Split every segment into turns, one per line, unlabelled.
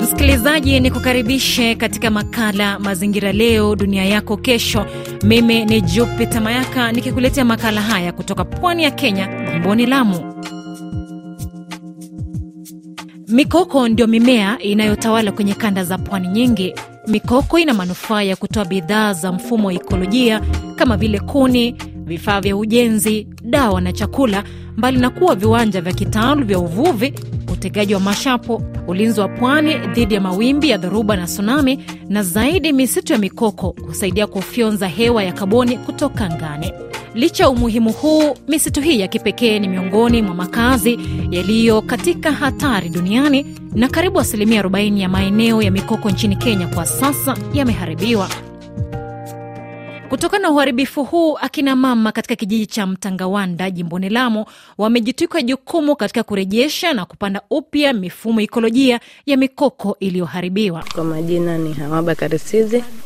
Msikilizaji, ni kukaribishe katika makala Mazingira Leo Dunia Yako Kesho. Mimi ni Jupita Mayaka nikikuletea makala haya kutoka pwani ya Kenya, jimboni Lamu. Mikoko ndio mimea inayotawala kwenye kanda za pwani nyingi. Mikoko ina manufaa ya kutoa bidhaa za mfumo wa ikolojia kama vile kuni, vifaa vya ujenzi, dawa na chakula, mbali na kuwa viwanja vya kitalu vya uvuvi, utegaji wa mashapo, ulinzi wa pwani dhidi ya mawimbi ya dhoruba na tsunami, na zaidi, misitu ya mikoko husaidia kufyonza hewa ya kaboni kutoka angani. Licha ya umuhimu huu, misitu hii ya kipekee ni miongoni mwa makazi yaliyo katika hatari duniani, na karibu asilimia 40 ya maeneo ya mikoko nchini Kenya kwa sasa yameharibiwa. Kutokana na uharibifu huu, akina mama katika kijiji cha Mtangawanda jimboni Lamu wamejitwika jukumu katika kurejesha na kupanda upya mifumo ikolojia ya mikoko iliyoharibiwa.
Kwa majina ni Hawa Bakari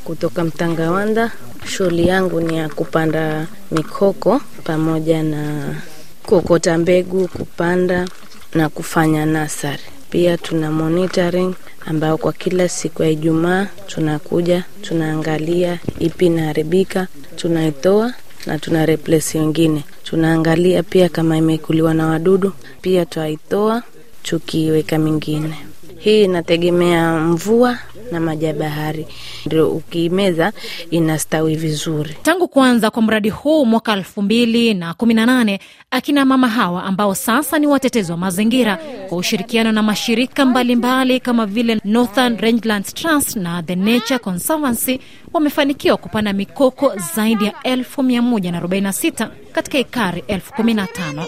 kutoka Mtangawanda. Shughuli yangu ni ya kupanda mikoko pamoja na kuokota mbegu, kupanda na kufanya nasari. Pia tuna monitoring ambayo kwa kila siku ya Ijumaa tunakuja tunaangalia ipi inaharibika, tunaitoa na tuna replace wengine. Tunaangalia pia kama imekuliwa na wadudu, pia twaitoa tukiweka mingine. Hii inategemea mvua na maji ya bahari, ndio ukiimeza inastawi vizuri.
Tangu kuanza kwa mradi huu mwaka elfu mbili na kumi na nane akina mama hawa ambao sasa ni watetezi wa mazingira kwa ushirikiano na mashirika mbalimbali mbali kama vile Northern Rangelands Trust na The Nature Conservancy wamefanikiwa kupanda mikoko zaidi ya elfu mia moja na arobaini na sita katika ekari elfu kumi na tano.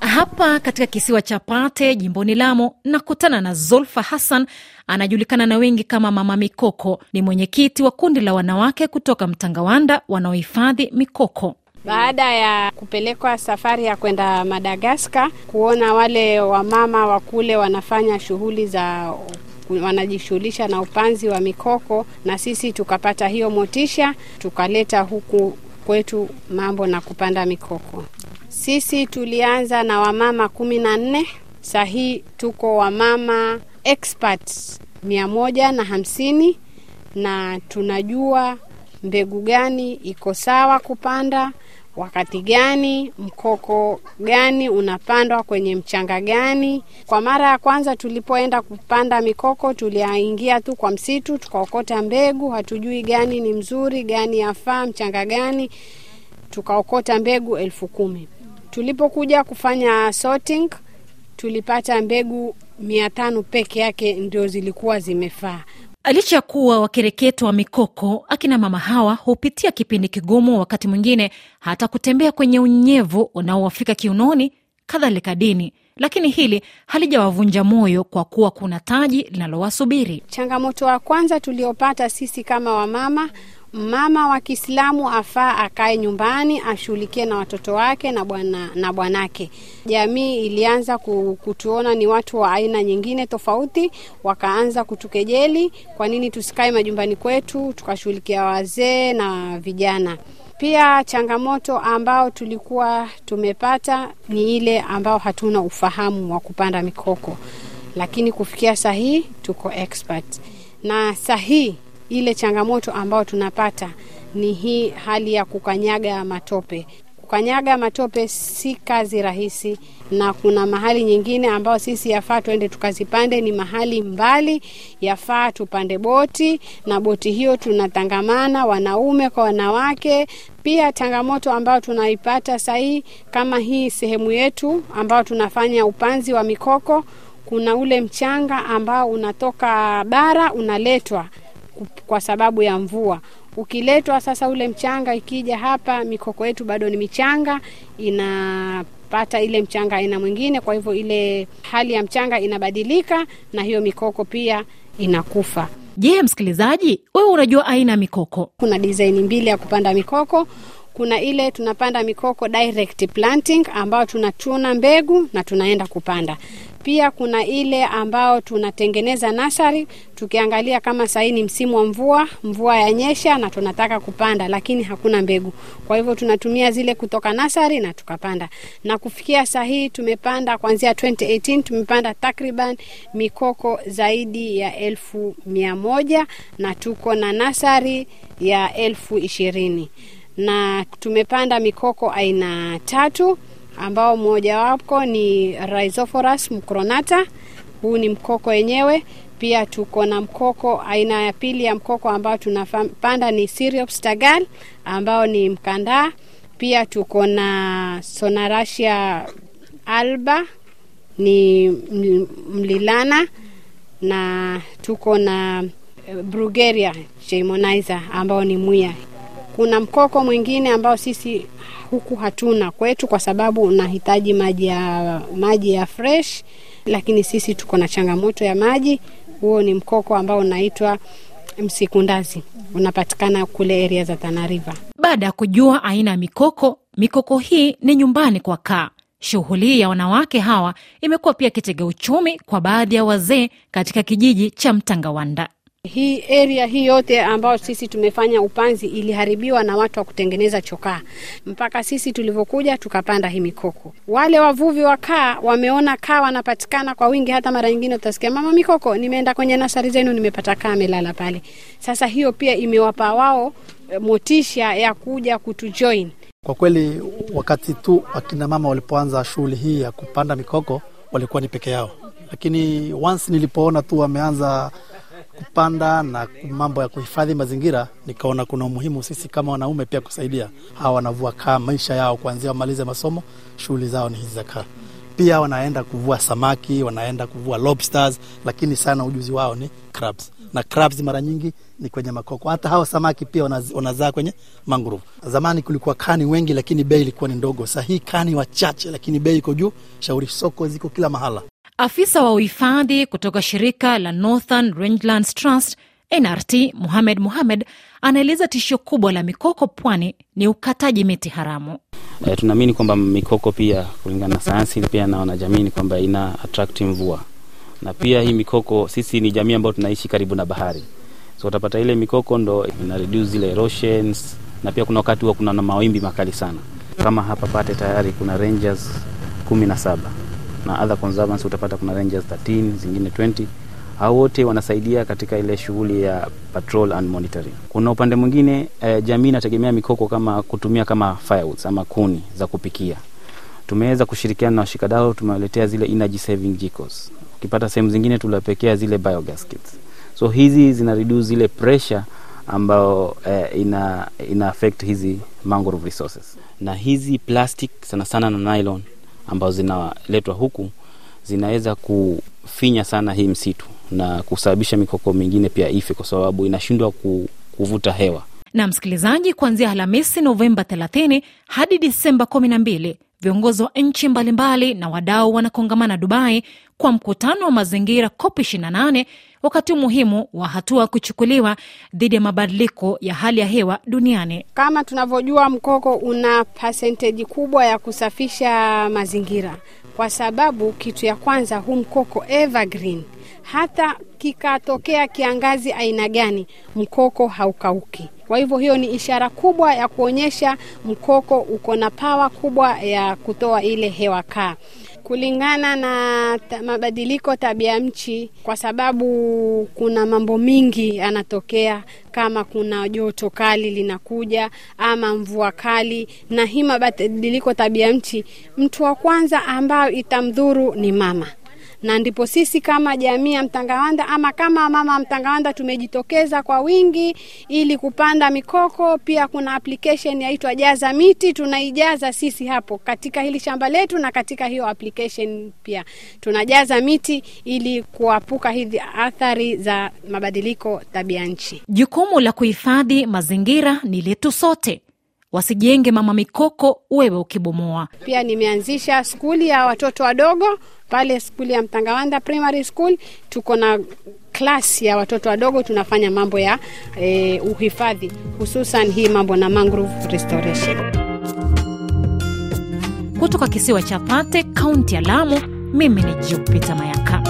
Hapa katika kisiwa cha Pate jimboni Lamu nakutana na Zulfa Hassan, anajulikana na wengi kama Mama Mikoko. Ni mwenyekiti wa kundi la wanawake kutoka Mtangawanda wanaohifadhi mikoko.
Baada ya kupelekwa safari ya kwenda Madagaskar kuona wale wamama wa kule wanafanya shughuli za wanajishughulisha na upanzi wa mikoko, na sisi tukapata hiyo motisha, tukaleta huku kwetu mambo na kupanda mikoko. Sisi tulianza na wamama kumi na nne, sahii tuko wamama experts mia moja na hamsini na tunajua mbegu gani iko sawa kupanda wakati gani, mkoko gani unapandwa kwenye mchanga gani. Kwa mara ya kwanza tulipoenda kupanda mikoko, tuliingia tu kwa msitu tukaokota mbegu, hatujui gani ni mzuri, gani yafaa, mchanga gani, tukaokota mbegu elfu kumi. Tulipokuja kufanya sorting, tulipata mbegu mia tano peke yake ndio zilikuwa zimefaa.
Licha ya kuwa wakereketo wa mikoko, akina mama hawa hupitia kipindi kigumu, wakati mwingine hata kutembea kwenye unyevu unaowafika kiunoni, kadhalika dini, lakini hili halijawavunja moyo kwa kuwa kuna taji linalowasubiri.
Changamoto ya kwanza tuliopata sisi kama wamama mama wa Kiislamu afaa akae nyumbani ashughulikie na watoto wake na bwana na bwanake. Jamii ilianza kutuona ni watu wa aina nyingine tofauti, wakaanza kutukejeli, kwa nini tusikae majumbani kwetu tukashughulikia wazee na vijana. Pia changamoto ambao tulikuwa tumepata ni ile ambao hatuna ufahamu wa kupanda mikoko, lakini kufikia sahii tuko expert na sahii ile changamoto ambayo tunapata ni hii hali ya kukanyaga matope. Kukanyaga matope si kazi rahisi, na kuna mahali nyingine ambayo sisi yafaa tuende tukazipande, ni mahali mbali, yafaa tupande boti, na boti hiyo tunatangamana wanaume kwa wanawake. Pia changamoto ambayo tunaipata sahii kama hii sehemu yetu ambayo tunafanya upanzi wa mikoko, kuna ule mchanga ambao unatoka bara unaletwa kwa sababu ya mvua. Ukiletwa sasa ule mchanga, ikija hapa, mikoko yetu bado ni michanga, inapata ile mchanga aina mwingine, kwa hivyo ile hali ya mchanga inabadilika na hiyo mikoko pia inakufa.
Je, msikilizaji, wewe unajua aina ya mikoko?
Kuna dizaini mbili ya kupanda mikoko. Kuna ile tunapanda mikoko direct planting, ambayo tunachuna mbegu na tunaenda kupanda Pia kuna ile ambao tunatengeneza nasari, tukiangalia kama sahii ni msimu wa mvua, mvua yanyesha na tunataka kupanda, lakini hakuna mbegu. Kwa hivyo tunatumia zile kutoka nasari na tukapanda, na kufikia sahii tumepanda kuanzia 2018 tumepanda takriban mikoko zaidi ya elfu mia moja na tuko na nasari ya elfu ishirini na tumepanda mikoko aina tatu ambao mmojawapo ni Rhizophorus mcronata. Huu ni mkoko wenyewe. Pia tuko na mkoko aina ya pili ya mkoko ambao tunapanda ni Syrops tagal ambao ni mkandaa. Pia tuko na Sonarasia alba ni mlilana, na tuko na Brugeria Jaimonizer ambao ni mwiya. Kuna mkoko mwingine ambao sisi huku hatuna kwetu kwa sababu unahitaji maji ya maji ya fresh, lakini sisi tuko na changamoto ya maji. Huo ni mkoko ambao unaitwa msikundazi, unapatikana kule area za Tana River.
Baada ya kujua aina ya mikoko, mikoko hii ni nyumbani kwa kaa. Shughuli ya wanawake hawa imekuwa pia kitega uchumi kwa baadhi ya wazee katika kijiji cha Mtangawanda.
Hii area hii yote ambayo sisi tumefanya upanzi iliharibiwa na watu wa kutengeneza chokaa, mpaka sisi tulivyokuja tukapanda hii mikoko. Wale wavuvi wa kaa wameona kaa wanapatikana kwa wingi, hata mara nyingine utasikia mama mikoko, nimeenda kwenye nasari zenu nimepata kaa amelala pale. Sasa hiyo pia imewapa wao motisha ya kuja kutujoin.
Kwa kweli, wakati tu akina mama walipoanza shughuli hii ya kupanda mikoko walikuwa ni peke yao, lakini once nilipoona tu wameanza kupanda na mambo ya kuhifadhi mazingira, nikaona kuna umuhimu sisi kama wanaume pia kusaidia hawa wanavua kaa maisha yao, kuanzia wamalize masomo, shughuli zao ni hizi za kaa. Pia wanaenda kuvua samaki, wanaenda kuvua lobsters, lakini sana ujuzi wao ni crabs, na crabs mara nyingi ni kwenye makoko. Hata hao samaki pia wanazaa kwenye mangrove. Zamani kulikuwa kani wengi, lakini bei ilikuwa ni ndogo. Sasa hii kani wachache, lakini bei iko juu. Shauri soko ziko kila mahala.
Afisa wa uhifadhi kutoka shirika la Northern Rangelands Trust NRT Muhamed Muhamed anaeleza tishio kubwa la mikoko pwani ni ukataji miti haramu.
E, tunaamini kwamba mikoko pia kulingana na sayansi pia na wanajamii ni kwamba ina attract mvua, na pia hii mikoko, sisi ni jamii ambayo tunaishi karibu na bahari, so utapata ile mikoko ndo ina reduce zile erosions, na pia kuna wakati huwa kuna na mawimbi makali sana. Kama hapa Pate tayari kuna rangers kumi na saba na other conservancy utapata kuna rangers 13 zingine 20 hao wote wanasaidia katika ile shughuli ya patrol and monitoring. Kuna upande mwingine eh, jamii inategemea mikoko kama kutumia kama firewoods ama kuni za kupikia. Tumeweza kushirikiana na washikadau, tumewaletea zile energy saving jikos. Ukipata sehemu zingine tulapekea zile biogas. So hizi zina reduce zile pressure ambayo eh, ina, ina affect hizi mangrove resources. Na hizi plastic sana sana na nylon ambazo zinaletwa huku zinaweza kufinya sana hii msitu na kusababisha mikoko mingine pia ife kwa sababu inashindwa kuvuta hewa.
Na msikilizaji, kuanzia Alhamisi Novemba 30 hadi Disemba 12 viongozi wa nchi mbalimbali na wadau wanakongamana Dubai kwa mkutano wa mazingira COP 28 wakati muhimu wa hatua kuchukuliwa dhidi ya mabadiliko ya hali ya hewa duniani.
Kama tunavyojua, mkoko una pasenteji kubwa ya kusafisha mazingira, kwa sababu kitu ya kwanza, huu mkoko evergreen, hata kikatokea kiangazi aina gani, mkoko haukauki. Kwa hivyo hiyo ni ishara kubwa ya kuonyesha mkoko uko na pawa kubwa ya kutoa ile hewa kaa. Kulingana na mabadiliko tabia nchi, kwa sababu kuna mambo mingi yanatokea, kama kuna joto kali linakuja ama mvua kali, na hii mabadiliko tabia nchi, mtu wa kwanza ambayo itamdhuru ni mama na ndipo sisi kama jamii ya Mtangawanda ama kama mama Mtangawanda tumejitokeza kwa wingi ili kupanda mikoko. Pia kuna application yaitwa Jaza Miti, tunaijaza sisi hapo katika hili shamba letu, na katika hiyo application pia tunajaza miti ili kuapuka hizi athari za mabadiliko tabia nchi.
Jukumu la kuhifadhi mazingira ni letu sote, wasijenge mama mikoko wewe ukibomoa.
Pia nimeanzisha skuli ya watoto wadogo pale skuli ya Mtangawanda Primary School. Tuko na klasi ya watoto wadogo, tunafanya mambo ya eh, uhifadhi, hususan hii mambo na mangrove restoration.
Kutoka kisiwa cha Pate, kaunti ya Lamu, Mimi ni Jupita Mayaka.